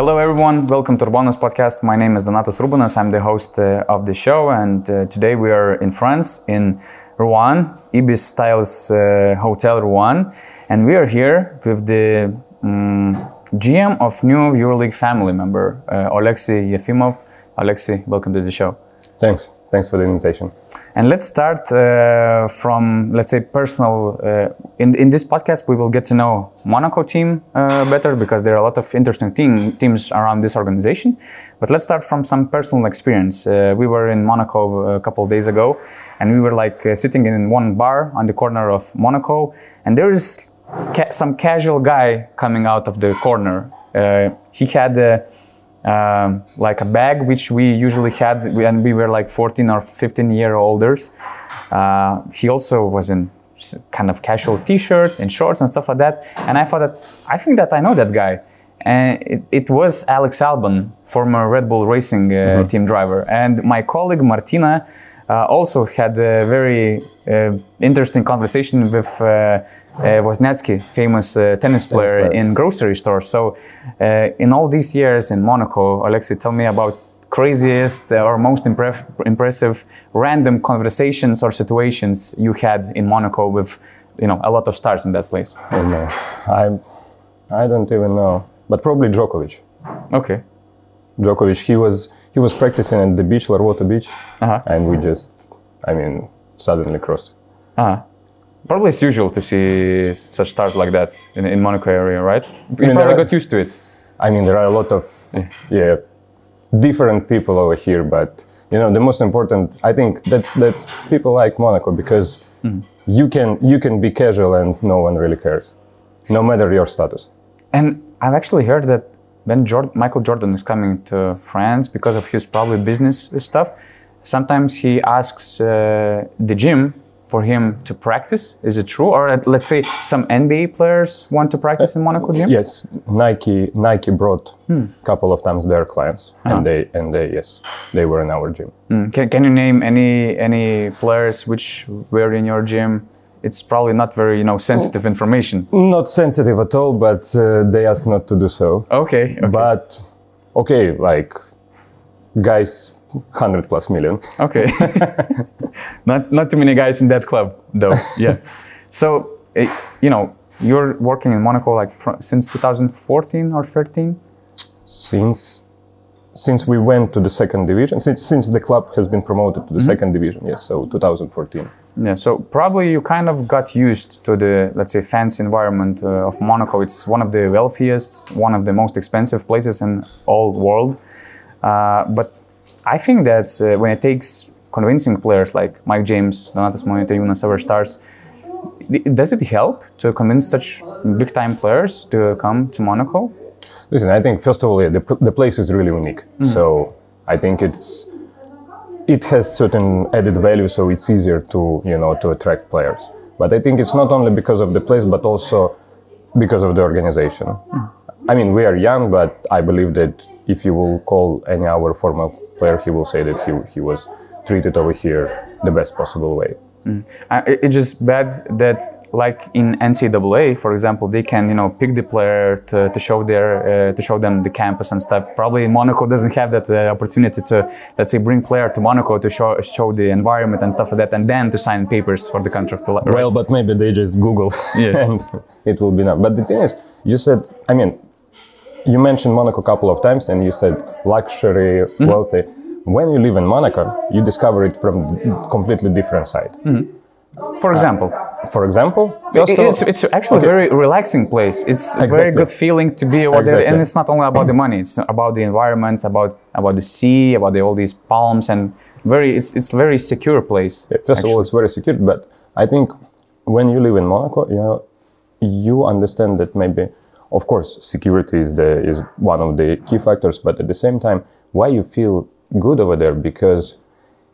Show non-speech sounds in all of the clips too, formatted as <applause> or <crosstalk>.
Hello, everyone. Welcome to Urbonas podcast. My name is Donatas Urbonas. I'm the host uh, of the show, and uh, today we are in France, in Rouen, Ibis Styles uh, Hotel Rouen, and we are here with the um, GM of new EuroLeague family member, uh, Alexei Efimov. Alexei, welcome to the show. Thanks. Thanks for the invitation. And let's start uh, from, let's say, personal. Uh, in, in this podcast, we will get to know Monaco team uh, better because there are a lot of interesting team, teams around this organization. But let's start from some personal experience. Uh, we were in Monaco a couple of days ago, and we were like uh, sitting in one bar on the corner of Monaco, and there is ca- some casual guy coming out of the corner. Uh, he had um, like a bag which we usually had when we were like 14 or 15 year olders. Uh, he also was in kind of casual t-shirt and shorts and stuff like that. And I thought that I think that I know that guy. And it, it was Alex Albon, former Red Bull Racing uh, mm-hmm. team driver, and my colleague Martina. Uh, also had a very uh, interesting conversation with uh, Wozniacki, famous uh, tennis player tennis in grocery stores. So, uh, in all these years in Monaco, Alexei, tell me about craziest or most impre- impressive random conversations or situations you had in Monaco with, you know, a lot of stars in that place. Oh no, I, I don't even know, but probably Djokovic. Okay. Djokovic, he was he was practicing at the beach, Larvotto Beach, uh-huh. and we just, I mean, suddenly crossed. Uh-huh. Probably it's usual to see such stars like that in, in Monaco area, right? You I mean, probably are, got used to it. I mean, there are a lot of yeah. yeah. different people over here, but you know, the most important, I think that's that's people like Monaco because mm. you can you can be casual and no one really cares, no matter your status. And I've actually heard that when Jordan, Michael Jordan is coming to France because of his probably business stuff, sometimes he asks uh, the gym for him to practice. Is it true? Or let's say some NBA players want to practice in Monaco gym? Yes, Nike Nike brought a hmm. couple of times their clients, uh-huh. and they and they yes they were in our gym. Hmm. Can, can you name any any players which were in your gym? It's probably not very you know sensitive information. Not sensitive at all, but uh, they ask not to do so. Okay, okay. But okay, like guys 100 plus million. Okay. <laughs> not, not too many guys in that club, though. <laughs> Yeah. so, eh, you know, you're working in Monaco like since 2014 or 13? Since since we went to the second division, since, since the club has been promoted to the mm-hmm. second division, yes, so 2014. Yeah, so probably you kind of got used to the, let's say, fancy environment uh, of Monaco. It's one of the wealthiest, one of the most expensive places in all world. Uh, but I think that uh, when it takes convincing players like Mike James, Donatas Motiejūnas Stars, does it help to convince such big time players to come to Monaco? Listen, I think first of all, yeah, the, the place is really unique. Mm-hmm. So I think it's it has certain added value, so it's easier to you know to attract players. But I think it's not only because of the place, but also because of the organization. Mm-hmm. I mean, we are young, but I believe that if you will call any our former player, he will say that he, he was treated over here the best possible way. Mm. Uh, it's just bad that, like in NCAA, for example, they can you know pick the player to, to show their uh, to show them the campus and stuff. Probably Monaco <laughs> doesn't have that uh, opportunity to let's say bring player to Monaco to show show the environment and stuff like that, and then to sign papers for the contract. Right? Well, but maybe they just Google yeah. <laughs> and it will be enough. But the thing is, you said, I mean, you mentioned Monaco a couple of times, and you said luxury, mm-hmm. wealthy when you live in Monaco, you discover it from completely different side. Mm-hmm. For example, uh, for example, it's, it's, actually okay. a very relaxing place. It's exactly. a very good feeling to be over exactly. there, and it's not only about the money; it's about the environment, about about the sea, about the, all these palms, and very it's it's very secure place. Yeah, first actually. of all, it's very secure, but I think when you live in Monaco, you know, you understand that maybe, of course, security is the is one of the key factors, but at the same time, why you feel good over there because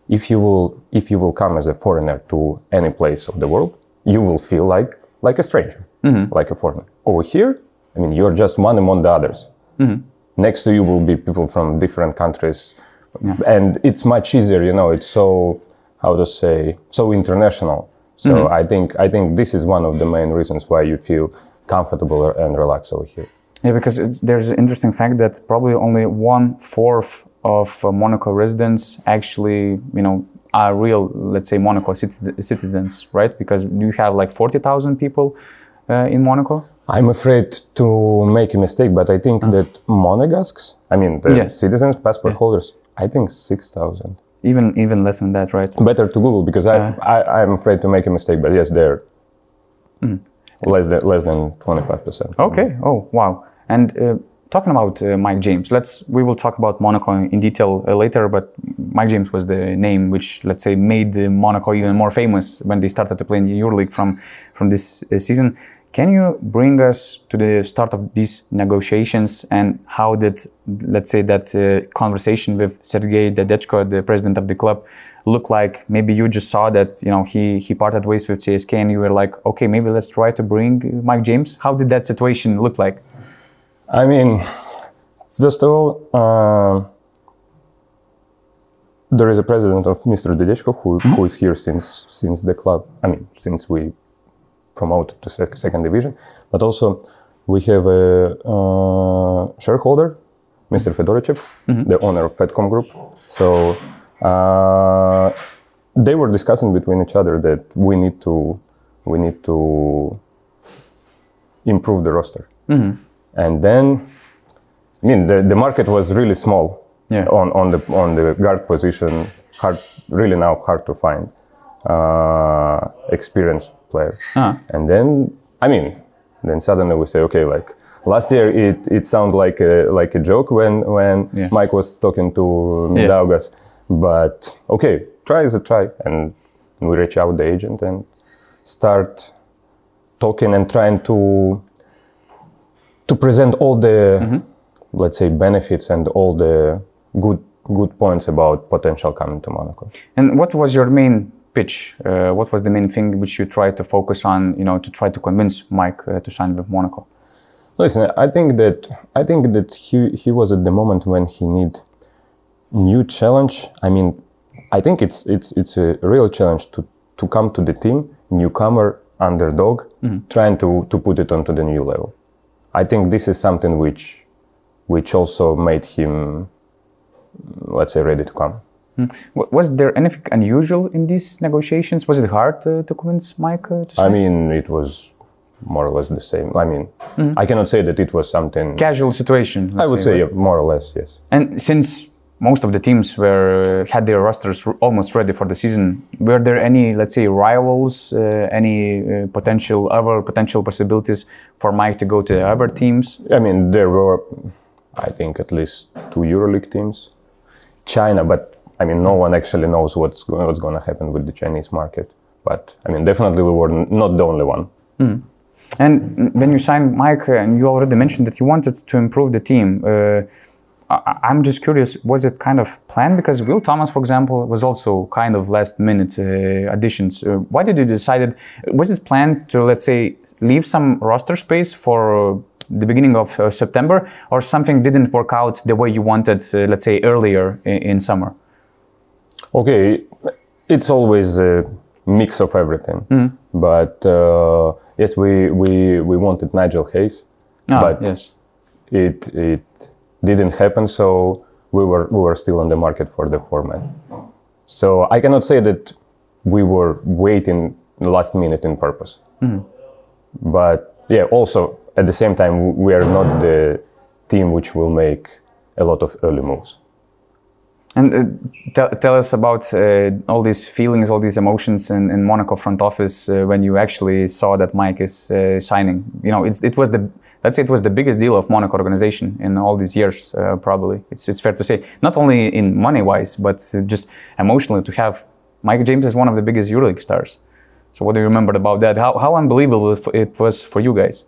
if you will if you will come as a foreigner to any place of the world, you will feel like like a stranger, mm-hmm. like a foreigner. Over here, I mean, you're just one among the others. Mm-hmm. Next to you will be people from different countries, yeah. and it's much easier. You know, it's so how to say so international. So mm-hmm. I think I think this is one of the main reasons why you feel comfortable and relaxed over here. Yeah, because it's, there's an interesting fact that probably only one fourth of uh, Monaco residents actually, you know, are real, let's say, Monaco citiz- citizens, right? Because you have like 40,000 people uh, in Monaco. I'm afraid to make a mistake, but I think that Monegasques, I mean, the Yeah. citizens, passport holders, I think 6,000. Even even less than that, right? Better to Google because I, I, I'm afraid to make a mistake, but yes, they're less, than, less than 25%. Okay. Oh, wow. And uh, talking about uh, Mike James, let's we will talk about Monaco in detail uh, later. But Mike James was the name which, let's say, made the Monaco even more famous when they started to play in the EuroLeague from from this uh, season. Can you bring us to the start of these negotiations and how did, let's say, that uh, conversation with Sergei Diadetchko, the president of the club, look like? Maybe you just saw that you know he he parted ways with CSK, and you were like, okay, maybe let's try to bring Mike James. How did that situation look like? I mean, first of all, uh, there is a president of Mr. Diadetchko who, who is here since since the club. I mean, since we promoted to sec- second division, but also we have a uh, shareholder, Mr. Fedorichev, the owner of Fedcom Group. So uh, they were discussing between each other that we need to we need to improve the roster. And then, I mean, the, the market was really small Yeah. on, on the on the guard position. Hard, really now hard to find uh, experienced player. Ah. And then, I mean, then suddenly we say, okay, like last year it, it sounded like a like a joke when when Yeah. Mike was talking to Mindaugas, but okay, try is a try, and we reach out the agent and start talking and trying to to present all the let's say benefits and all the good good points about potential coming to Monaco. And what was your main pitch? Uh, what was the main thing which you tried to focus on? You know, to try to convince Mike uh, to sign with Monaco. Listen, I think that I think that he he was at the moment when he need new challenge. I mean, I think it's it's it's a real challenge to to come to the team, newcomer, underdog, trying to to put it onto the new level. I think this is something which which also made him let's say ready to come. Was there anything unusual in these negotiations? Was it hard uh, to convince Mike uh, to? I mean, it was more or less the same. I mean, I cannot say that it was something. Casual situation. I would say, say right? yeah, more or less yes. And since most of the teams were uh, had their rosters almost ready for the season, were there any, let's say, rivals, uh, any uh, potential other potential possibilities for Mike to go to other teams? I mean, there were, I think, at least two EuroLeague teams. China, but I mean, no one actually knows what's go- what's going to happen with the Chinese market. But I mean, definitely we were n- not the only one. And when you signed Mike, uh, and you already mentioned that you wanted to improve the team, uh, I'm just curious, was it kind of planned? Because Will Thomas, for example, was also kind of last minute uh, additions. Uh, why did you decide? Was it planned to, let's say, leave some roster space for uh, the beginning of uh, September, or something didn't work out the way you wanted, uh, let's say, earlier in, in summer? Okay, it's always a mix of everything. But uh, yes, we, we we wanted Nigel Hayes, Ah, but yes. it it didn't happen. So we were we were still on the market for the format. So I cannot say that we were waiting the last minute in purpose. Mm-hmm. But yeah, also at the same time, we are not the team which will make a lot of early moves. And uh, tell, tell us about uh, all these feelings, all these emotions in, in Monaco front office uh, when you actually saw that Mike is signing. You know, it was the let's say it was the biggest deal of Monaco organization in all these years. Uh, probably it's it's fair to say, not only in money wise, but just emotionally to have Mike James as one of the biggest EuroLeague stars. So what do you remember about that? How how unbelievable it was for you guys?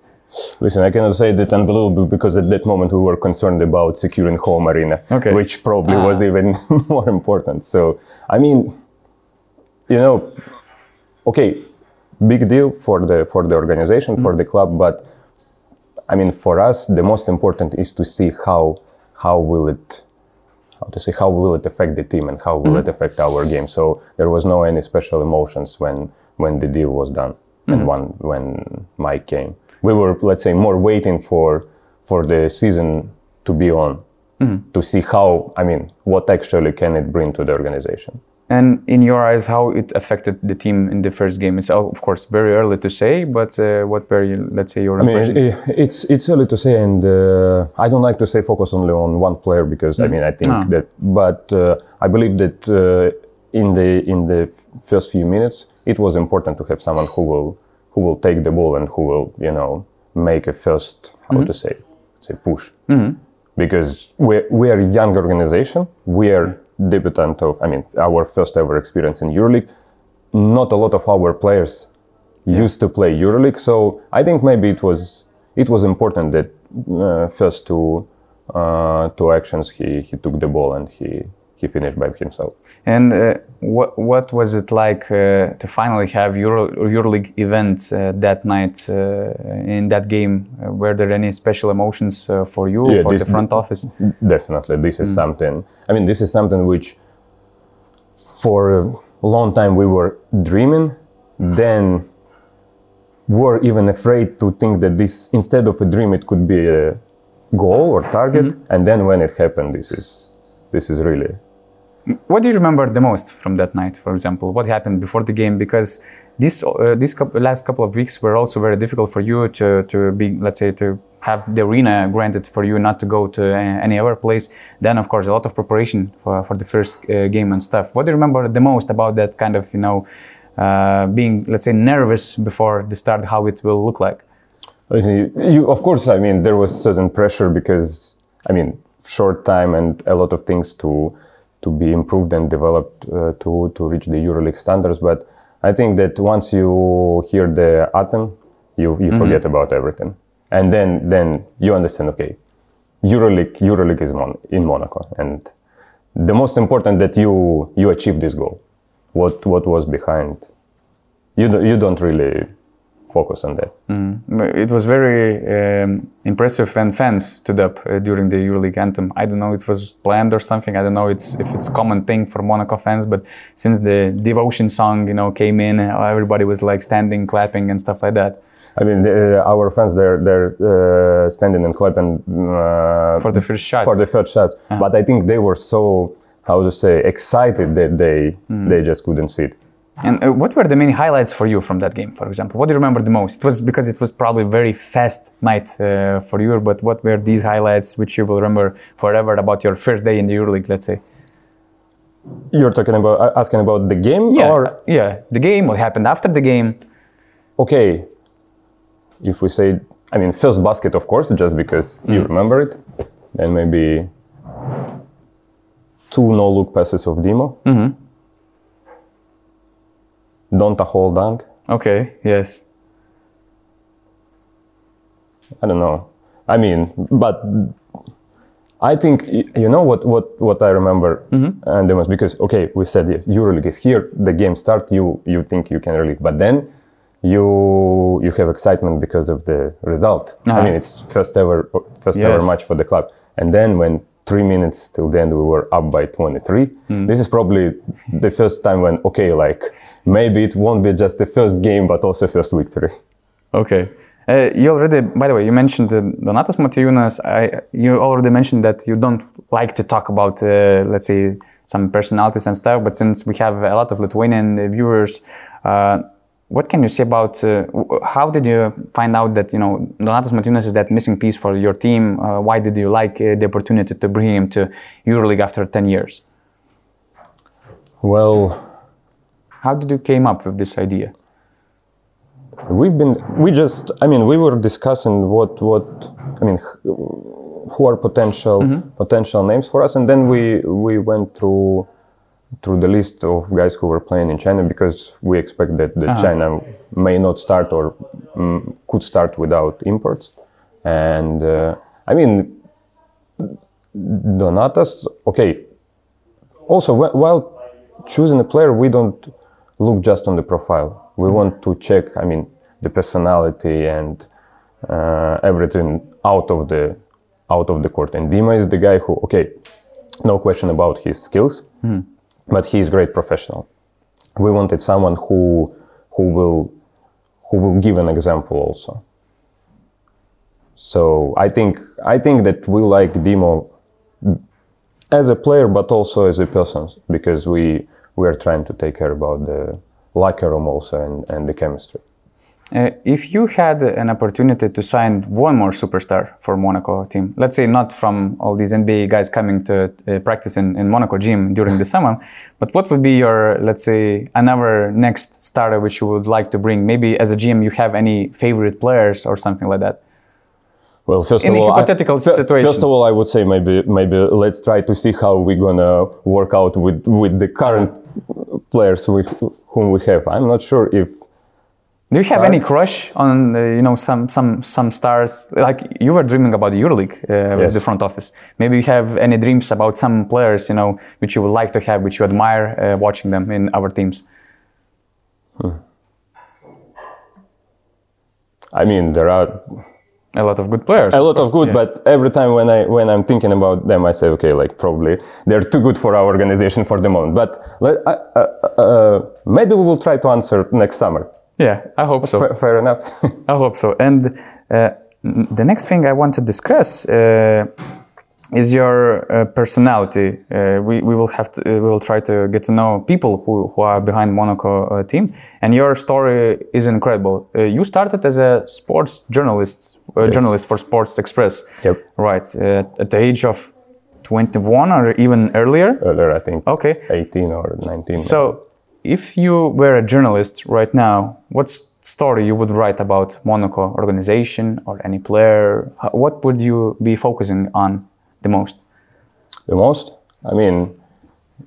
Listen, I cannot say that unbelievable because at that moment we were concerned about securing home arena, Okay. which probably Ah. was even <laughs> more important. So, I mean, you know, okay, big deal for the for the organization, for the club, but I mean, for us, the most important is to see how how will it how to say how will it affect the team and how will it affect our game. So there was no any special emotions when when the deal was done and when when Mike came. We were let's say more waiting for for the season to be on Mm-hmm. to see how I mean what actually can it bring to the organization. And in your eyes, how it affected the team in the first game? It's of course very early to say, but uh, what were you, let's say your I mean, impressions? it's it's early to say, and uh, I don't like to say focus only on one player because I mean I think Ah. that, but uh, I believe that uh, in the in the first few minutes it was important to have someone who will who will take the ball and who will you know make a first how to say say push. Because we we are a young organization. We are debutant of I mean our first ever experience in EuroLeague. Not a lot of our players used to play EuroLeague, so I think maybe it was it was important that uh, first two uh, two actions he he took the ball and he he finished by himself. And uh, what what was it like uh, to finally have Euro EuroLeague event uh, that night uh, in that game? Uh, were there any special emotions uh, for you Yeah, for this- the front office? Definitely, this is something. I mean, this is something which, for a long time, we were dreaming. Then, were even afraid to think that this, instead of a dream, it could be a goal or target. And then, when it happened, this is, this is really. What do you remember the most from that night, for example? What happened before the game? Because this uh, couple, last couple of weeks were also very difficult for you to, to be, let's say, to have the arena granted for you not to go to any other place. Then, of course, a lot of preparation for, for the first uh, game and stuff. What do you remember the most about that kind of, you know, uh, being, let's say, nervous before the start, how it will look like? Listen, You, of course, I mean, there was certain pressure because, I mean, short time and a lot of things to to be improved and developed uh, to to reach the EuroLeague standards. But I think that once you hear the anthem, you you forget about everything, and then then you understand. Okay, EuroLeague EuroLeague is mon- in Monaco, and the most important that you you achieve this goal. What what was behind? You do, you don't really focus on that. It was very um, impressive when fans stood up uh, during the EuroLeague anthem. I don't know if it was planned or something. I don't know it's, if it's a common thing for Monaco fans, but since the devotion song, you know, came in, uh, everybody was like standing, clapping, and stuff like that I mean, the, our fans they're they're uh, standing and clapping uh, for the first shot. for the first shots. But I think they were so how to say excited that they they just couldn't see it. And uh, what were the main highlights for you from that game, for example? What do you remember the most? It was because it was probably a very fast night uh, for you, but what were these highlights which you will remember forever about your first day in the EuroLeague, let's say? You're talking about uh, asking about the game, Yeah, or yeah, the game, what happened after the game. okay? If we say, I mean, first basket, of course, just because you remember it. Then maybe two no look passes of Demo. Mm-hmm. Donta hold dunk. Okay, yes. I don't know. I mean, but I think you know what what what I remember, and there was because okay, we said yeah, EuroLeague is here. The game start. You you think you can really, but then you you have excitement because of the result. Uh-huh. I mean, it's first ever first ever match for the club, and then when three minutes till the end we were up by 23 this is probably the first time when okay like maybe it won't be just the first game but also first victory Okay. Uh, you already, by the way, you mentioned uh, Donatas Motiejūnas. I, you already mentioned that you don't like to talk about, uh, let's say, some personalities and stuff. But since we have a lot of Lithuanian viewers, uh, what can you say about uh, how did you find out that you know Donatas Motiejūnas is that missing piece for your team? Uh, why did you like uh, the opportunity to bring him to EuroLeague after 10 years? well How did you came up with this idea? We've been, we just, I mean, we were discussing what, what, I mean, who are potential, potential names for us, and then we we went through through the list of guys who were playing in China because we expect that, that China may not start or mm, could start without imports, and uh, I mean, Donatas, okay. Also, wh- while choosing a player, we don't look just on the profile. We want to check, I mean, the personality and uh, everything out of the out of the court. And Dima is the guy who, okay, no question about his skills, but he's a great professional. We wanted someone who who will who will give an example also. So I think I think that we like Dimo as a player, but also as a person, because we we are trying to take care about the locker room also and, and the chemistry. Uh, if you had an opportunity to sign one more superstar for Monaco team, let's say not from all these NBA guys coming to uh, practice in, in Monaco gym during the summer, <laughs> but what would be your, let's say, another next starter which you would like to bring? Maybe as a GM you have any favorite players or something like that? Well, first In of all, I- hypothetical fir- situation. First of all, I would say maybe maybe let's try to see how we're gonna work out with with the current players with whom we have. I'm not sure if Do you have any crush on uh, you know some some some stars? Like you were dreaming about the EuroLeague uh, with Yes. the front office. Maybe you have any dreams about some players you know which you would like to have, which you admire uh, watching them in our teams. I mean there are A lot of good players. a lot of good, yeah. but every time when I when I'm thinking about them, I say okay, like probably they're too good for our organization for the moment. But let, uh, uh, uh, maybe we will try to answer next summer. Yeah, I hope so. Fair, fair enough. <laughs> I hope so. And uh, the next thing I want to discuss uh, is your uh, personality. Uh, we, we will have to, uh, we will try to get to know people who, who are behind Monaco uh, team. And your story is incredible. Uh, you started as a sports journalist, uh, journalist for Sports Express. Yep. Right. Uh, at the age of 21 or even earlier. Earlier, I think Okay. 18 or 19. So, if you were a journalist right now, what story you would write about Monaco organization or any player? What would you be focusing on the most? the most. I mean,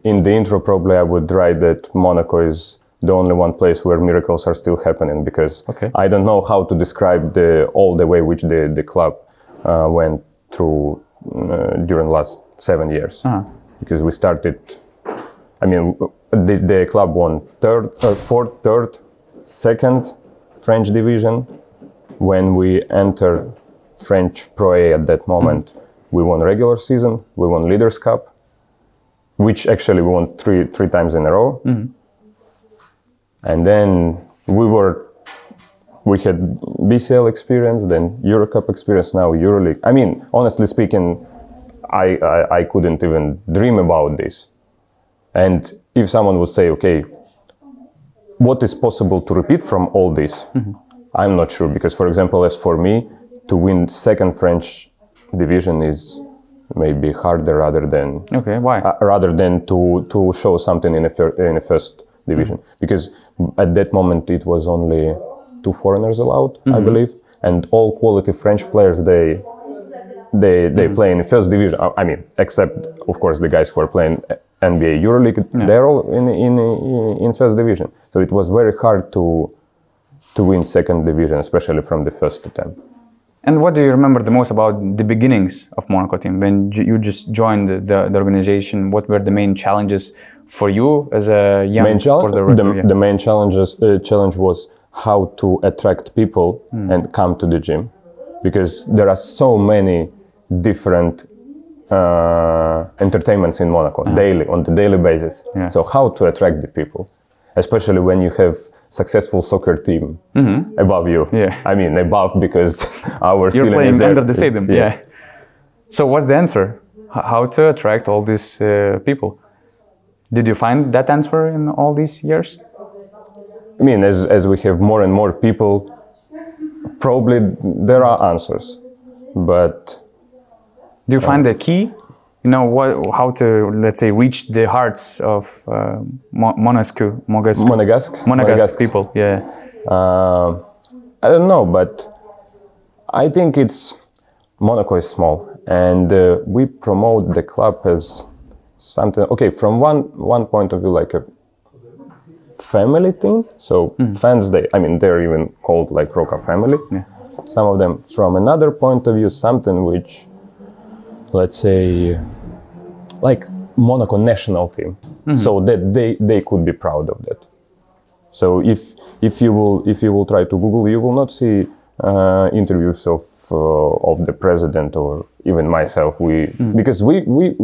in the intro, probably I would write that Monaco is the only one place where miracles are still happening because Okay. I don't know how to describe the all the way which the the club uh, went through uh, during last seven years Uh-huh. because we started. I mean, the, the club won third, uh, fourth, third, second French division. When we entered French Pro A at that moment, we won regular season, we won Leaders Cup, which actually we won three three times in a row. And then we were we had BCL experience, then Euro Cup experience, now EuroLeague. I mean, honestly speaking, I, I, I couldn't even dream about this. And if someone would say, okay, what is possible to repeat from all this? I'm not sure because, for example, as for me, to win second French division is maybe harder rather than Okay, why? uh, rather than to to show something in a fir- in a first division because at that moment it was only two foreigners allowed, I believe, and all quality French players they they they play in the first division. Uh, I mean, except of course the guys who are playing NBA EuroLeague, they're all in in in first division. So it was very hard to to win second division, especially from the first attempt. and what do you remember the most about the beginnings of Monaco team when you just joined the, the, the organization? What were the main challenges for you as a young main sports challenge, director? the, Yeah. the main challenges, uh, challenge was how to attract people Hmm. and come to the gym because there are so many different uh, entertainments in Monaco daily on the daily basis. Yeah. So how to attract the people, especially when you have successful soccer team above you. Mm-hmm. Yeah. I mean above because <laughs> our You're ceiling is playing under the stadium. Yes. Yeah. So what's the answer? How to attract all these uh, people? Did you find that answer in all these years? I mean, as, as we have more and more people, probably there are answers, but Do you find the key? You know what? How to let's say reach the hearts of uh, Mo- Monescu, Mogasque, Monegasque, Monegasque people? Yeah. Um I don't know, but I think it's Monaco is small, and uh, we promote the club as something. Okay, from one one point of view, like a family thing. So fans, they I mean, they're even called like Roca family. Yeah. Some of them. From another point of view, something which, let's say, like Monaco national team, so that they they could be proud of that. So if if you will if you will try to Google, you will not see uh, interviews of uh, of the president or even myself. We because we we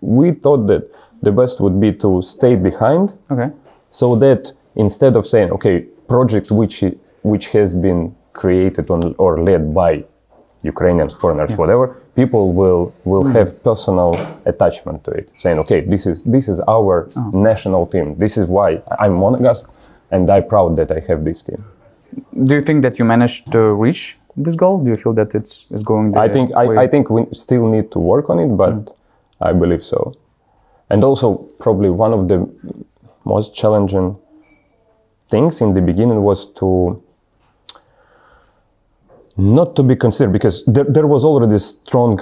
we thought that the best would be to stay behind, Okay. so that instead of saying okay project which which has been created on, or led by Ukrainians, foreigners, whatever, people will will hmm. have personal attachment to it, saying, "Okay, this is this is our oh. national team. This is why I'm Monegasque, and I'm proud that I have this team." Do you think that you managed to reach this goal? Do you feel that it's, it's going the I think way- I, I think we still need to work on it, but hmm. I believe so. And also, probably one of the most challenging things in the beginning was to not to be considered because there, there was already a strong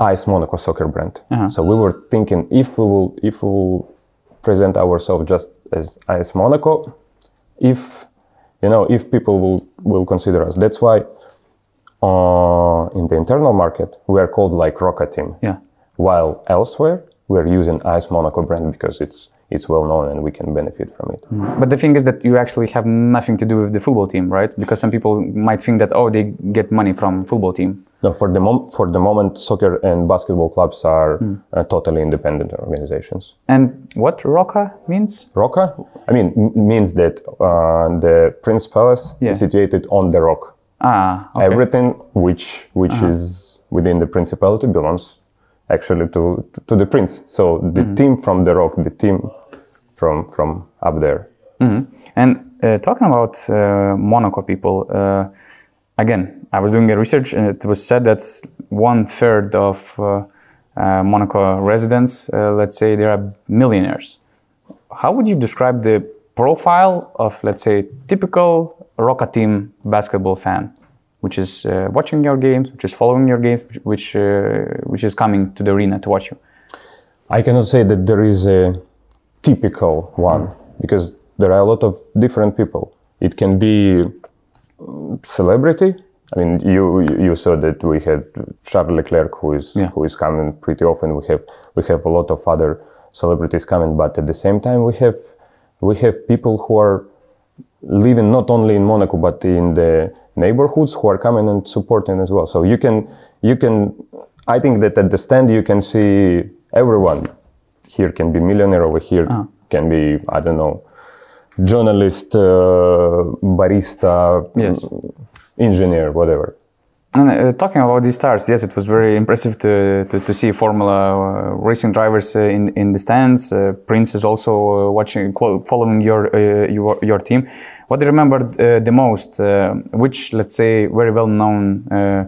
AS Monaco soccer brand. So we were thinking if we will if we will present ourselves just as ice Monaco, if you know if people will will consider us. That's why uh, in the internal market we are called like Roca team. Yeah. While elsewhere we're using AS Monaco brand because it's it's well known and we can benefit from it. But the thing is that you actually have nothing to do with the football team, right? Because some people might think that oh, they get money from football team. No, for the mom- for the moment, soccer and basketball clubs are uh, totally independent organizations. And what Roca means? Roca, I mean, m- means that uh, the Prince Palace Yeah. is situated on the rock. Ah, okay. Everything which which is within the principality belongs actually to to the prince. So the team from the rock, the team from from up there. And uh, talking about uh, Monaco people, uh, again, I was doing a research and it was said that one third of uh, uh, Monaco residents, uh, let's say, they are millionaires. How would you describe the profile of, let's say, typical Roca team basketball fan, which is uh, watching your games, which is following your games, which uh, which is coming to the arena to watch you? I cannot say that there is a typical one because there are a lot of different people. It can be mm, celebrity. I mean, you you saw that we had Charles Leclerc, who is Yeah. who is coming pretty often. We have we have a lot of other celebrities coming, but at the same time, we have we have people who are living not only in Monaco but in the neighborhoods who are coming and supporting as well. So you can you can I think that at the stand you can see everyone. Here can be millionaire over here can be I don't know journalist, uh, barista, Yes. engineer, whatever. And uh, talking about these stars, yes, it was very impressive to, to, to see Formula uh, racing drivers uh, in in the stands. Uh, Prince is also uh, watching, clo- following your uh, your your team. What do you remember uh, the most? Uh, which, let's say, very well known uh,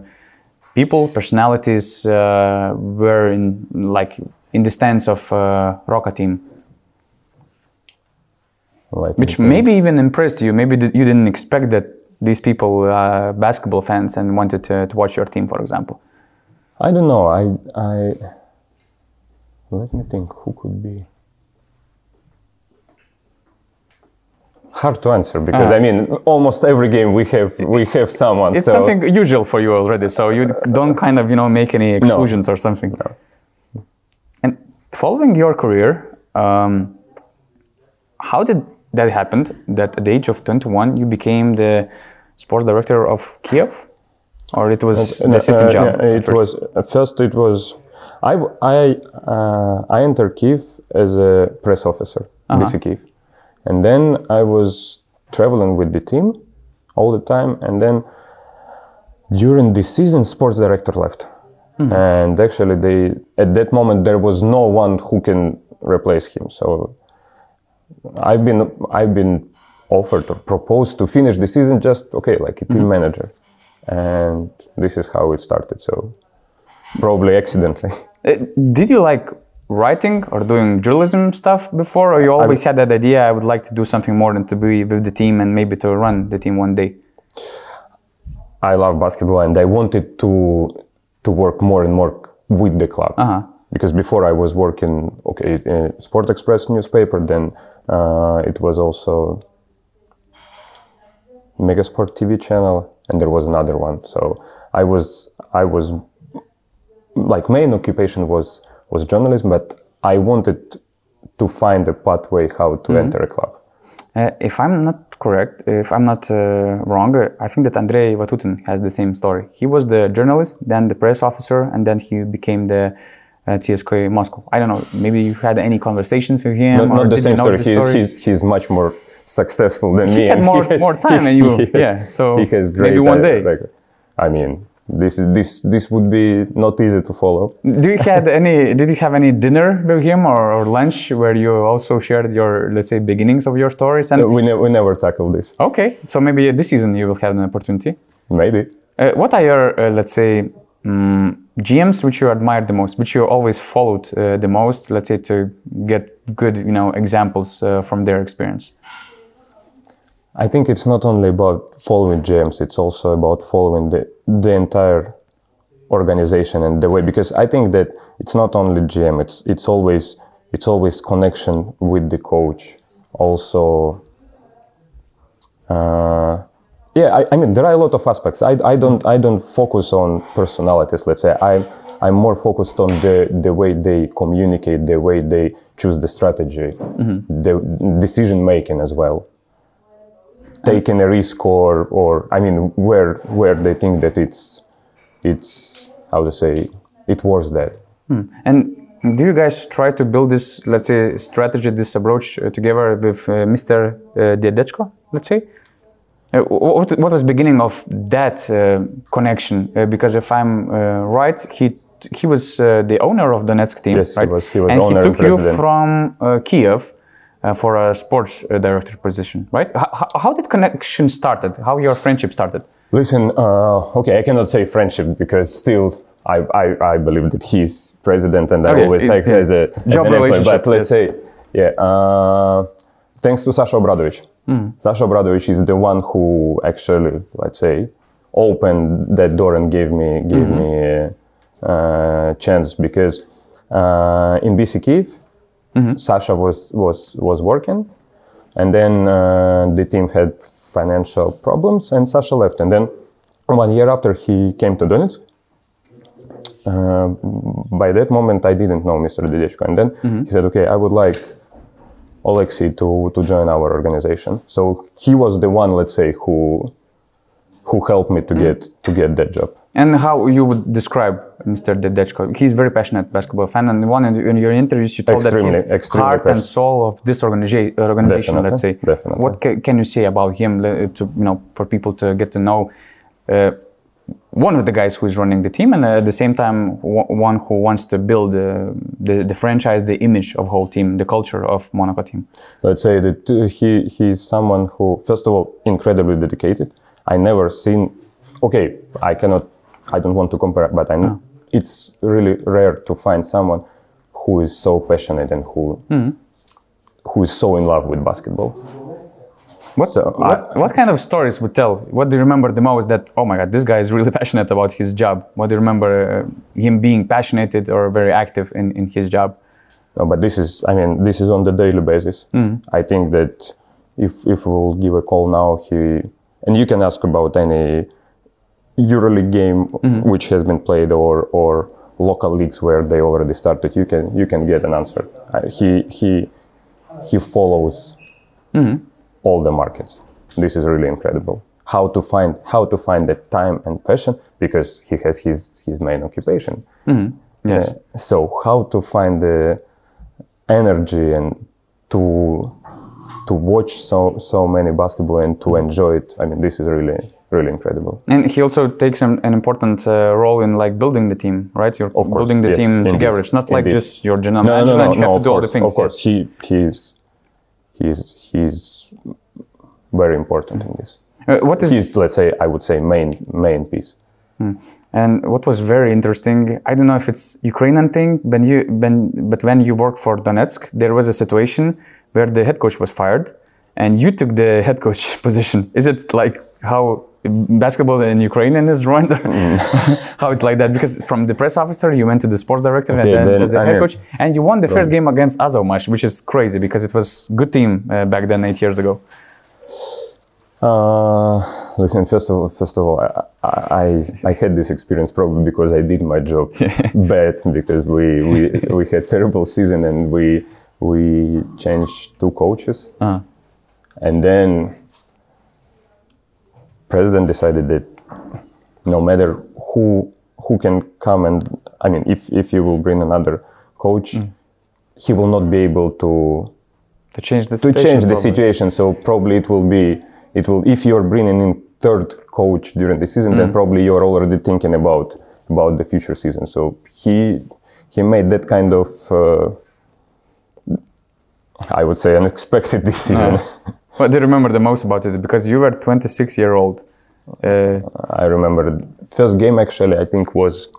people, personalities uh, were in like in the stands of uh, Roca team, Like which maybe even impressed you. Maybe you didn't expect that these people are basketball fans and wanted to, to watch your team, for example. I don't know. I I let me think. Who could be? Hard to answer because I mean, almost every game we have we have someone. It's so- something usual for you already, so you don't kind of you know make any exclusions or something. And following your career, um, how did that happen? That at the age of 21, you became the sports director of Kiev, or it was the assistant Uh, job? yeah, it first? was at first. It was I I uh, I entered Kiev as a press officer, Uh-huh. BC Kiev, and then I was traveling with the team all the time, and then during the season, sports director left, Hmm. and actually they at that moment there was no one who can replace him. So I've been I've been offered or proposed to finish the season just okay like a team Mm-hmm. manager, and this is how it started. So probably accidentally. <laughs> Uh, did you like writing or doing journalism stuff before, or you always had that idea? I would like to do something more than to be with the team and maybe to run the team one day. I love basketball and I wanted to to work more and more with the club. Uh-huh. Because before I was working okay in Sport Express newspaper, then uh, it was also Megasport TV channel, and there was another one. So I was I was like main occupation was was journalism, but I wanted to find a pathway how to enter a club. Uh, if I'm not correct, if I'm not uh, wrong, uh, I think that Andrei Vatutin has the same story. He was the journalist, then the press officer, and then he became the uh, CSKA Moscow. I don't know. Maybe you had any conversations with him, Not, or not the same story. the He's, story? he's he's much more successful than He me. had more- more time <laughs> than you. has- Yeah, so he has great. maybe one day. like, I mean, this is this this would be not easy to follow. Do you had any? Did you have any dinner with him or, or lunch where you also shared your let's say beginnings of your stories? And We, ne- we never tackled this. okay, so maybe this season you will have an opportunity. Maybe. Uh, what are your uh, let's say um, GMs which you admired the most, which you always followed uh, the most? Let's say to get good you know examples uh, from their experience. I think it's not only about following GMs; it's also about following the the entire organization and the way. Because I think that it's not only GM; it's it's always it's always connection with the coach. Also, uh, yeah, I, I mean there are a lot of aspects. I, I don't I don't focus on personalities. Let's say I I'm more focused on the the way they communicate, the way they choose the strategy, the decision making as well taking a risk or or I mean where where they think that it's it's how to say it was that. And do you guys try to build this, let's say, strategy, this approach uh, together with uh, Mr. Uh, Diadetchko, let's say? Uh, what, what was beginning of that uh, connection? Uh, because if I'm uh, right, he he was uh, the owner of Donetsk team, Yes, he was- he was and he took you from uh, Kiev uh, for a sports uh, director position, right? How, how did connection started? How your friendship started? Listen, uh, okay, I cannot say friendship because still I I, I believe that he's president and I always act as a as Job employee. relationship, But let's yes. say yeah. Uh, thanks to Sasha Obradovic. Hmm. Sasha Obradovic is the one who actually let's say opened that door and gave me gave Mm-hmm. me a uh, chance because uh, in BC Kiev Mm-hmm. Sasha was was was working, and then uh, the team had financial problems, and Sasha left. And then one year after, he came to Donetsk. Uh, by that moment, I didn't know Mr. Diadetchko, and then he said, "Okay, I would like Alexei to to join our organization." So he was the one, let's say, who who helped me to get to get that job. And how you would describe Mr. Diadetchko? He's very passionate basketball fan, and one in, your interviews you told Extremely- that he's extremely heart and soul of this organiza- organization. Definitely, let's say. definitely. What ca- can you say about him to you know for people to get to know? Uh, one of the guys who is running the team, and uh, at the same time, w- one who wants to build uh, the, the franchise, the image of whole team, the culture of Monaco team. let's say that uh, he he's someone who first of all incredibly dedicated i never seen okay i cannot i don't want to compare but i know ah. it's really rare to find someone who is so passionate and who hmm. who is so in love with basketball What, So, what, what kind of stories would tell? What do you remember the most that, oh my God, this guy is really <laughs> passionate about his job? What do you remember uh, him being passionate or very active in, in his job? No, but this is i mean this is on the daily basis hmm. i think that if if we'll give a call now he and you can ask about any euroleague game which has been played or or local leagues where they already started you can you can get an answer. Uh, he he he follows all the markets. This is really incredible. How to find how to find the time and passion because he has his his main occupation. Yes. uh, so how to find the energy and to to watch so so many basketball and to enjoy it. I mean, this is really really incredible. And he also takes an, an important uh, role in like building the team, right? You're Of course, building the yes, team indeed, together. It's not like indeed. just your general manager and you have to do all the things. Of course, he he's he's he's very important in this. Uh, what is He's let's say I would say main main piece. And what was very interesting, I don't know if it's Ukrainian thing, when you, when, but when you worked for Donetsk, there was a situation where the head coach was fired, and you took the head coach <laughs> position. Is it like how basketball in Ukraine is run? <laughs> how it's like that? Because from the press officer, you went to the sports director and then, then as the I head mean- coach, and you won the first game against Azovmash, which is crazy because it was good team uh, back then eight years ago. Uh, listen, first of all, first of all, I, I I had this experience probably because I did my job <laughs> bad because we, we we had terrible season and we we changed two coaches Uh-huh. And then president decided that no matter who who can come and I mean if if you will bring another coach, he will not be able to To change the to situation. change the probably. situation. So probably it will be it will if you're bringing in third coach during the season, Mm. then probably you're already thinking about about the future season. So he he made that kind of uh, I would say unexpected <laughs> decision. What do you remember the most about it? Because you were 26 year old. Uh, I remember the first game actually I think was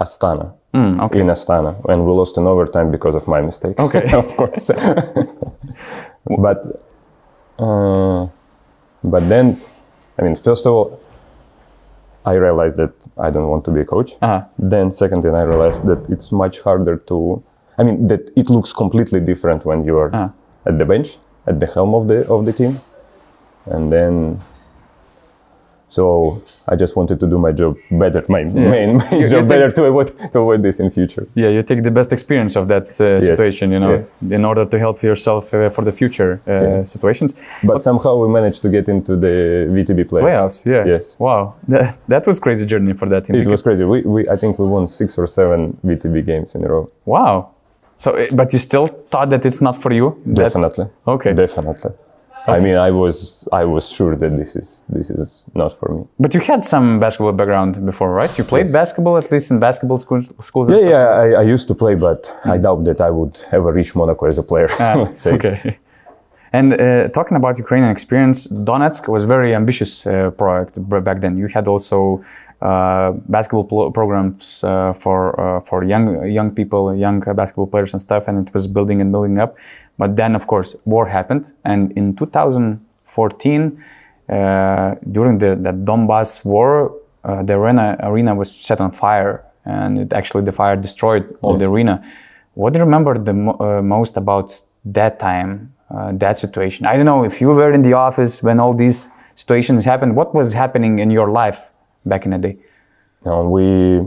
Astana. mm, okay. In Astana, and we lost in overtime because of my mistake. Okay. <laughs> of course. <laughs> but uh, but then, I mean, first of all, I realized that I don't want to be a coach. Uh-huh. Then, second thing, I realized that it's much harder to. I mean, that it looks completely different when you are Uh-huh. at the bench, at the helm of the of the team, and then. So I just wanted to do my job better, my main, main You- you job think- better to avoid to avoid this in future. Yeah, you take the best experience of that uh, situation, you know, yes. in order to help yourself uh, for the future uh, situations. But somehow we managed to get into the VTB playoffs. Playoffs, yeah. Yes. Wow, that, that was crazy journey for that team. It was crazy. We, we I think we won six or seven VTB games in a row. Wow. So, uh, but you still thought that it's not for you. That- Definitely. Okay. Definitely. I mean, I was I was sure that this is this is not for me. But you had some basketball background before, right? You played Yes. basketball at least in basketball schools. schools Yeah, stuff? yeah. I, I used to play, but I doubt that I would ever reach Monaco as a player. Ah, <laughs> okay. And uh, talking about Ukrainian experience, Donetsk was a very ambitious uh, project back then. You had also uh, basketball programs uh, for uh, for young young people, young basketball players and stuff, and it was building and building up. But then, of course, war happened, and in 2014, uh, during the, the Donbass war, uh, the arena arena was set on fire, and it actually the fire destroyed all the arena. What do you remember the mo- uh, most about that time, uh, that situation? I don't know if you were in the office when all these situations happened. What was happening in your life back in the day? And we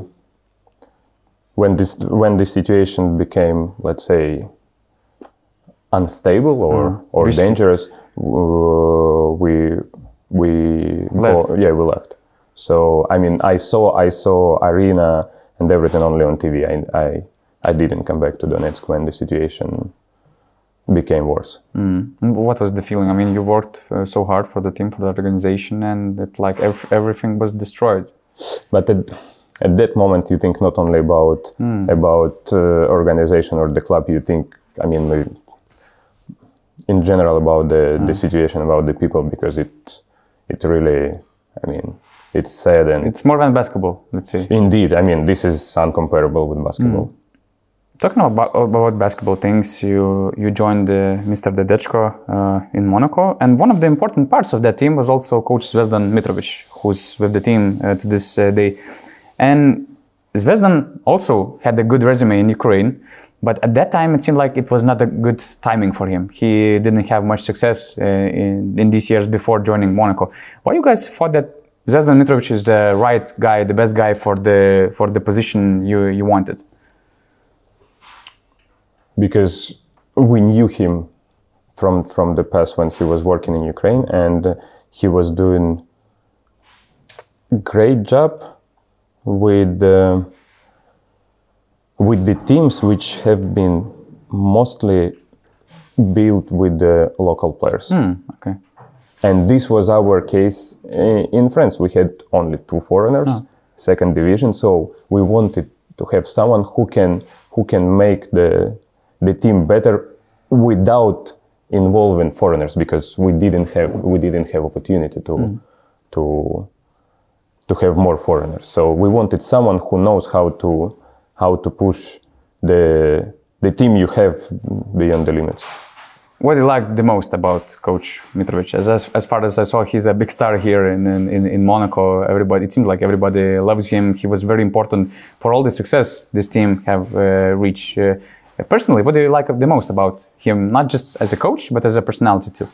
when this when this situation became, let's say, unstable or or Risky. dangerous, uh, we we Left. Go, yeah we left. So I mean, I saw I saw arena and everything only on TV. I I, I didn't come back to Donetsk when the situation became worse. Mm. What was the feeling? I mean, you worked uh, so hard for the team, for the organization, and it like ev- everything was destroyed. But at, at that moment, you think not only about about uh, organization or the club. You think, I mean, in general about the, the situation, about the people, because it it really, I mean, it's sad and It's more than basketball, let's say. indeed, I mean, this is uncomparable with basketball. Talking about, about basketball things, you you joined uh, Mr. Diadetchko uh, in Monaco, and one of the important parts of that team was also Coach Zvezdan Mitrovic, who's with the team uh, to this uh, day. And Zvezdan also had a good resume in Ukraine, but at that time it seemed like it was not a good timing for him. He didn't have much success uh, in, in these years before joining Monaco. Why you guys thought that Zvezdan Mitrovic is the right guy, the best guy for the for the position you you wanted? Because we knew him from from the past when he was working in Ukraine and he was doing great job with uh, with the teams which have been mostly built with the local players. Hmm, okay. And this was our case in France. We had only two foreigners, second division, so we wanted to have someone who can who can make the the team better without involving foreigners because we didn't have we didn't have opportunity to to to have more foreigners. So we wanted someone who knows how to how to push the the team you have beyond the limits. What do you like the most about Coach Mitrovic? As, as, as far as I saw, he's a big star here in, in, in Monaco. Everybody, it seems like everybody loves him. He was very important for all the success this team have uh, reached. Uh, personally, what do you like the most about him? Not just as a coach, but as a personality too.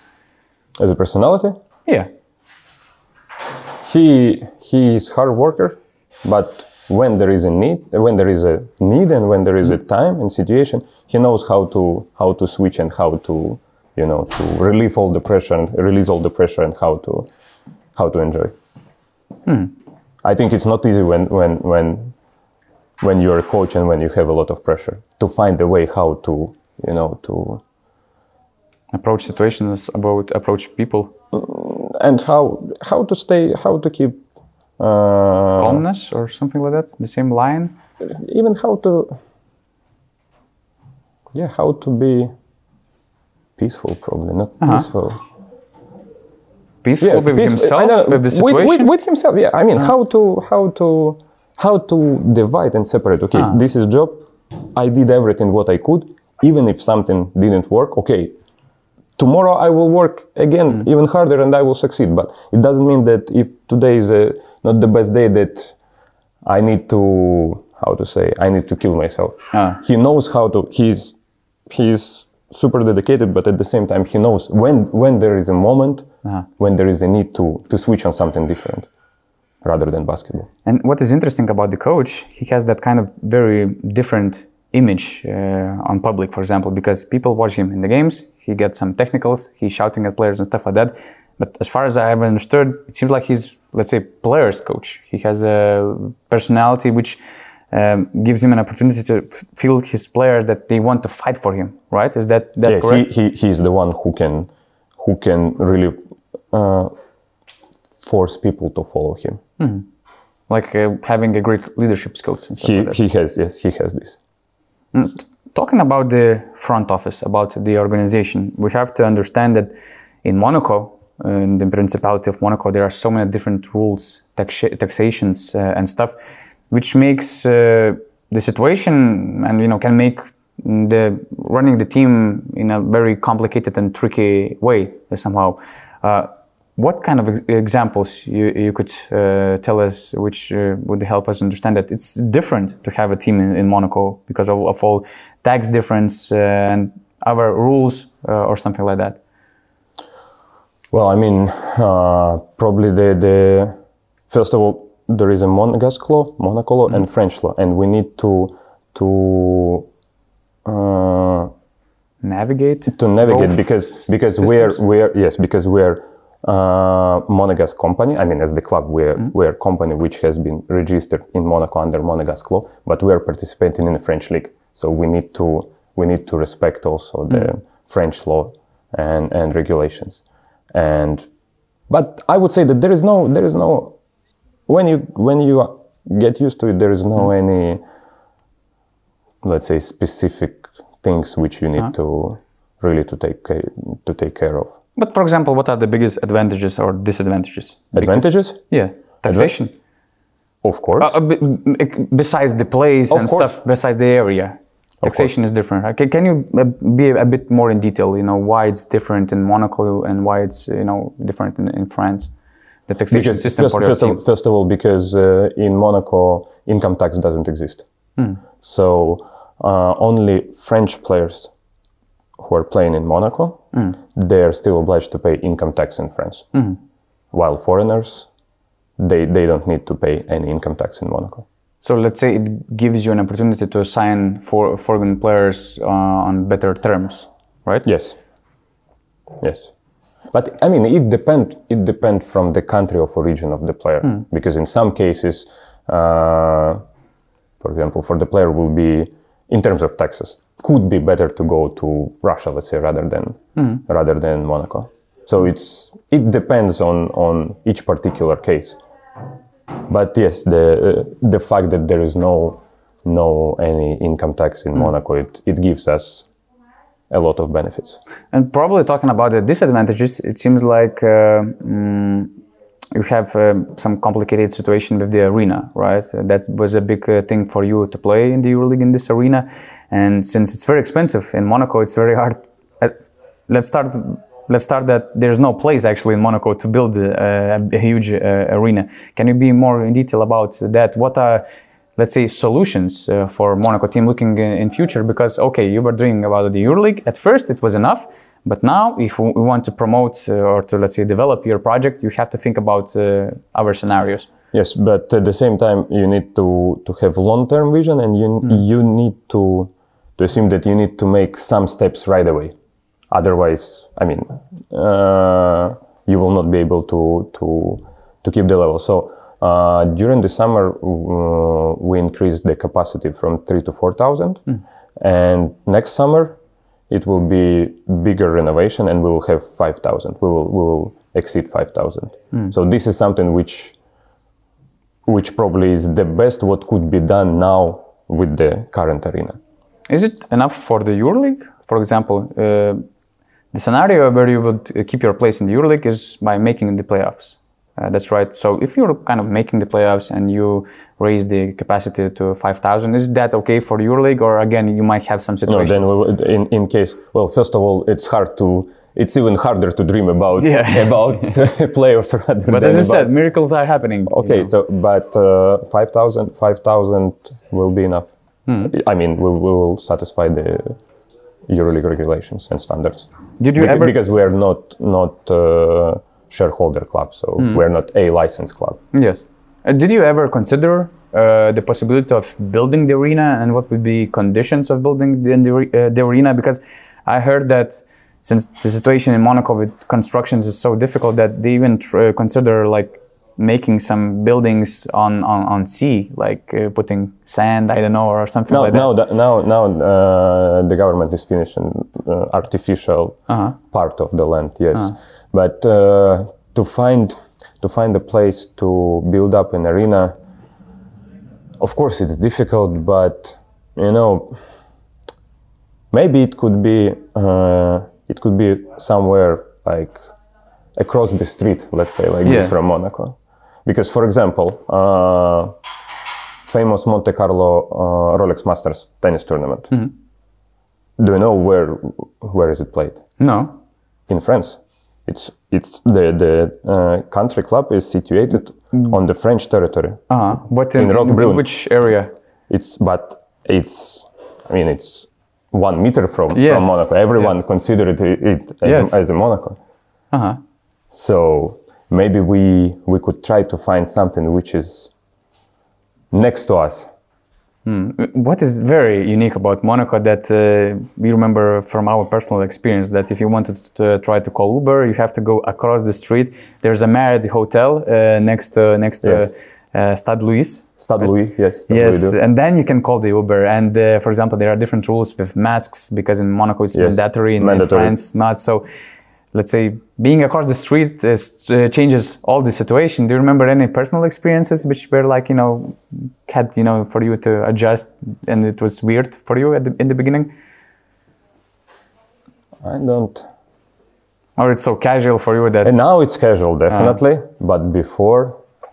As a personality, Yeah. he he is hard worker, but when there is a need, when there is a need, and when there is a time and situation, he knows how to how to switch and how to you know to relieve all the pressure and release all the pressure and how to how to enjoy. Hmm. I think it's not easy when when when when you're a coach and when you have a lot of pressure to find a way how to you know to Approach situations about approach people. Mm, and how how to stay, how to keep uh, Calmness or something like that. The same line. even how to yeah how to be peaceful probably not uh-huh. peaceful Peaceful with peaceful- himself, with the situation. with, with himself yeah i mean uh-huh. how to how to how to divide and separate? Okay this is job. I did everything what i could even if something didn't work okay. Tomorrow i will work again even harder and i will succeed. But it doesn't mean that if today is uh not the best day that i need to how to say i need to kill myself. Ah. he knows how to he's he's super dedicated but at the same time he knows when when there is a moment Uh-huh. when there is a need to to switch on something different rather than basketball And what is interesting about the coach, he has that kind of very different image uh, on public, for example, because people watch him in the games. He gets some technicals, he's shouting at players and stuff like that. But as far as I have understood, it seems like he's, let's say, players' coach. He has a personality which um, gives him an opportunity to f- feel his players that they want to fight for him. Right? Is that that yeah correct? he, he he's the one who can who can really uh, force people to follow him like uh, having a great leadership skills and stuff he like he has yes he has this. Talking about the front office, about the organization, we have to understand that in Monaco, in the Principality of Monaco, there are so many different rules, taxa- taxations, uh, and stuff, which makes uh, the situation and you know can make the running the team in a very complicated and tricky way somehow. Uh, what kind of examples you, you could uh, tell us which uh, would help us understand that it's different to have a team in, in Monaco because of, of all tax difference uh, and other rules uh, or something like that? Well, I mean, uh, probably the, the first of all, there is a Monegasque law, Monaco law, and French law, and we need to to uh, Navigate? to navigate because because systems? we're we're yes because we're uh, Monegasque company. I mean, as the club, we're mm-hmm. we're a company which has been registered in Monaco under Monegasque law, but we are participating in the French league, so we need to we need to respect also the mm-hmm. French law and and regulations, and but I would say that there is no there is no when you when you get used to it, there is no mm-hmm. any let's say specific things which you need uh-huh. to really to take to take care of. But for example, what are the biggest advantages or disadvantages? Because- Advantages, yeah, taxation. of course. Uh, be- be- besides the place Of and course. stuff, besides the area, taxation is different. Can, you uh, be a bit more in detail? You know why it's different in Monaco and why it's you know different in, in France, the taxation because system first, first, team. of, first of all, because uh, in Monaco income tax doesn't exist, so uh, only French players who are playing in Monaco they are still obliged to pay income tax in France, while foreigners they they don't need to pay any income tax in Monaco. So let's say it gives you an opportunity to assign for foreign players uh, on better terms, right? Yes. Yes. But I mean, it depend. It depend from the country of origin of the player, because in some cases, uh, for example, for the player will be in terms of taxes could be better to go to Russia, let's say, rather than rather than Monaco. So it's it depends on on each particular case. But yes, the uh, the fact that there is no no any income tax in Monaco, it, it gives us a lot of benefits. And probably talking about the disadvantages, it seems like uh, mm, you have uh, some complicated situation with the arena, right? Uh, that was a big uh, thing for you to play in the EuroLeague in this arena, and since it's very expensive in Monaco, it's very hard. Uh, let's start. Let's start that there's no place actually in Monaco to build uh, a huge uh, arena. Can you be more in detail about that? What are let's say solutions for Monaco team looking in, in future because okay you were doing about the EuroLeague at first it was enough but now if we want to promote uh, or to let's say develop your project you have to think about uh, other scenarios Yes, but at the same time, you need to, to have long term vision, and you you need to to assume that you need to make some steps right away. Otherwise, I mean, uh, you will not be able to to to keep the level. So uh, during the summer, uh, we increased the capacity from three to four thousand, and next summer it will be bigger renovation, and we will have five thousand. We will we will exceed 5,000. So this is something which which probably is the best what could be done now with the current arena. Is it enough for the EuroLeague? For example, uh, the scenario where you would uh, keep your place in the EuroLeague is by making the playoffs. Uh, that's right. So if you're kind of making the playoffs and you raise the capacity to 5,000, is that okay for EuroLeague, Or again, you might have some No, then we, in in case well, first of all, it's hard to it's even harder to dream about Yeah. <laughs> about <laughs> players rather but as I said, miracles are happening. you Okay, know. so but uh, 5,000 5,000 will be enough. Hmm. I mean, we, we will satisfy the EuroLeague regulations and standards. Did you Beca- ever? Because we are not not uh, shareholder club, so Hmm. we're not a licensed club. Yes. Did you ever consider uh, the possibility of building the arena and what would be conditions of building the, the, uh, the arena? Because I heard that since the situation in Monaco with constructions is so difficult that they even tr- uh, consider like making some buildings on, on, on sea, like uh, putting sand, I don't know, or something Now, like that. no that, now, now, uh, the government is finishing uh, artificial Uh-huh. part of the land. Yes, but uh, to find to find a place to build up an arena, of course, it's difficult. But you know, maybe it could be uh, it could be somewhere like across the street, let's say, like Yeah. this from Monaco. Because, for example, uh, famous Monte Carlo uh, Rolex Masters tennis tournament. Do you know where where is it played? No. In France. It's it's the the uh, country club is situated on the French territory. Uh-huh. But in, In in, Roquebrune. which area? It's but it's I mean it's one meter from, Yes. from Monaco. Everyone Yes. considered it, it as, Yes. a, as a Monaco. Uh-huh. So maybe we we could try to find something which is next to us. What is very unique about Monaco that uh, we remember from our personal experience that if you wanted to try to call Uber, you have to go across the street. There's a Marriott hotel uh, next to next to Yes. uh, Stade Louis. Stade Louis, yes. Stade Yes, Louis and then you can call the Uber. And uh, for example, there are different rules with masks because in Monaco it's Yes, mandatory, and in mandatory. France not. So, let's say being across the street is, uh, changes all the situation. Do you remember any personal experiences which were like you know had you know for you to adjust and it was weird for you at the, in the beginning, I don't or it's so casual for you that And now it's casual, Uh-huh. definitely. But before,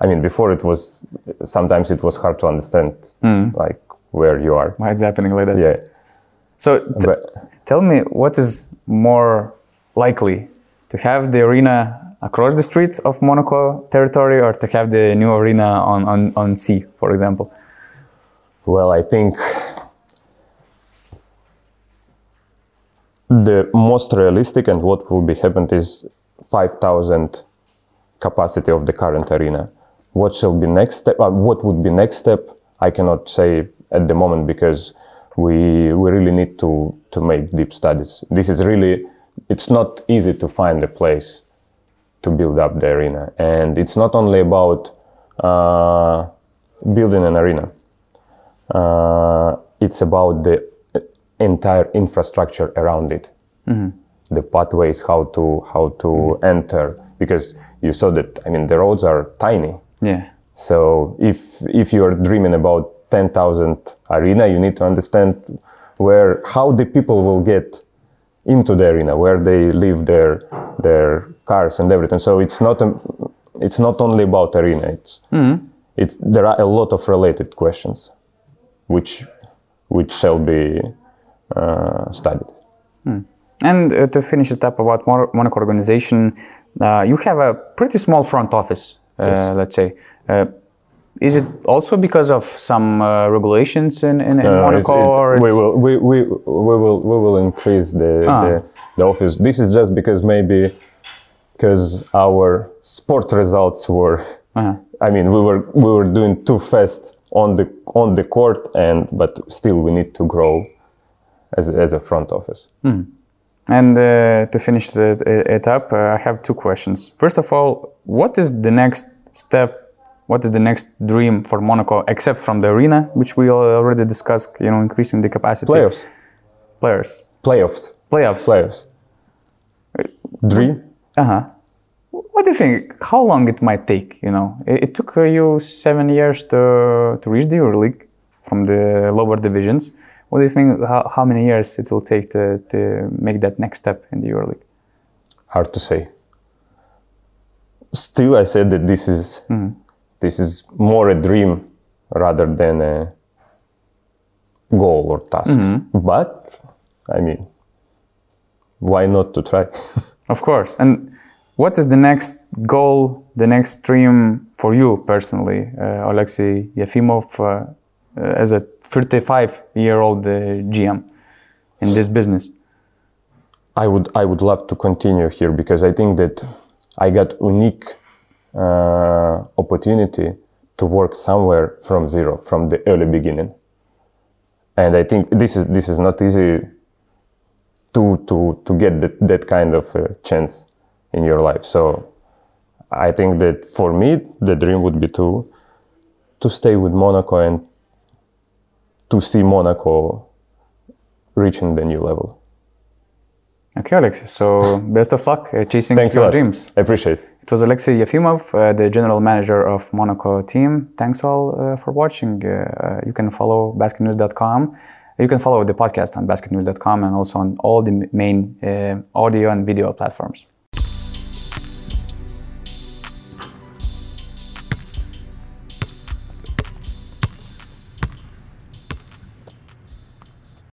I mean, before it was sometimes it was hard to understand, Hmm. like where you are. why it's happening like that? Yeah, So but Tell me, what is more likely to have the arena across the street of Monaco territory or to have the new arena on, on, on sea, for example? well, I think the most realistic and what will be happened is five thousand capacity of the current arena. What shall be next step? Uh, what would be next step? I cannot say at the moment because we we really need to to make deep studies. This is really it's not easy to find a place to build up the arena, and it's not only about uh, building an arena. Uh, it's about the entire infrastructure around it. The pathways how to how to enter. Because you saw that i mean the roads are tiny. Yeah. so if if you are dreaming about 10,000 arena you need to understand where how the people will get into the arena where they leave their their cars and everything so it's not a, it's not only about arena it's it's there are a lot of related questions which which shall be uh, studied And uh, to finish it up about Monaco organization, uh, you have a pretty small front office, uh, Yes. let's say. Uh, is it also because of some uh, regulations in, in, in No, Monaco? it's- it- or we will we, we, we will we will increase the, Ah. the the office. This is just because maybe because our sport results were. Uh-huh. I mean, we were we were doing too fast on the on the court, and but still we need to grow as as a front office. And uh, to finish the, it up, uh, I have two questions. First of all, what is the next step? What is the next dream for Monaco, except from the arena, which we already discussed? You know, increasing the capacity. Playoffs, Players. playoffs, Playoffs. playoffs. Dream. Uh huh. what do you think? How long it might take? You know, it, it took you seven years to to reach the EuroLeague from the lower divisions. What do you think? How, how many years it will take to, to make that next step in the EuroLeague? hard to say. Still, I said that this is this is more a dream rather than a goal or task. But I mean, why not to try? <laughs> Of course. And what is the next goal, the next dream for you personally, uh, Alexei Efimov, uh, uh, as a 35 year old uh, GM in this business? I would I would love to continue here because I think that I got unique uh, opportunity to work somewhere from zero, from the early beginning. And I think this is this is not easy to to to get that, that kind of uh, chance in your life. So I think that for me the dream would be to to stay with Monaco and to see Monaco reaching the new level. Okay, Alexei. So best of luck uh, chasing Thanks your dreams. I appreciate it. It was Alexei Efimov, uh, the general manager of Monaco team. Thanks all uh, for watching. Uh, uh, you can follow basketnews.com. You can follow the podcast on basketnews.com and also on all the main uh, audio and video platforms.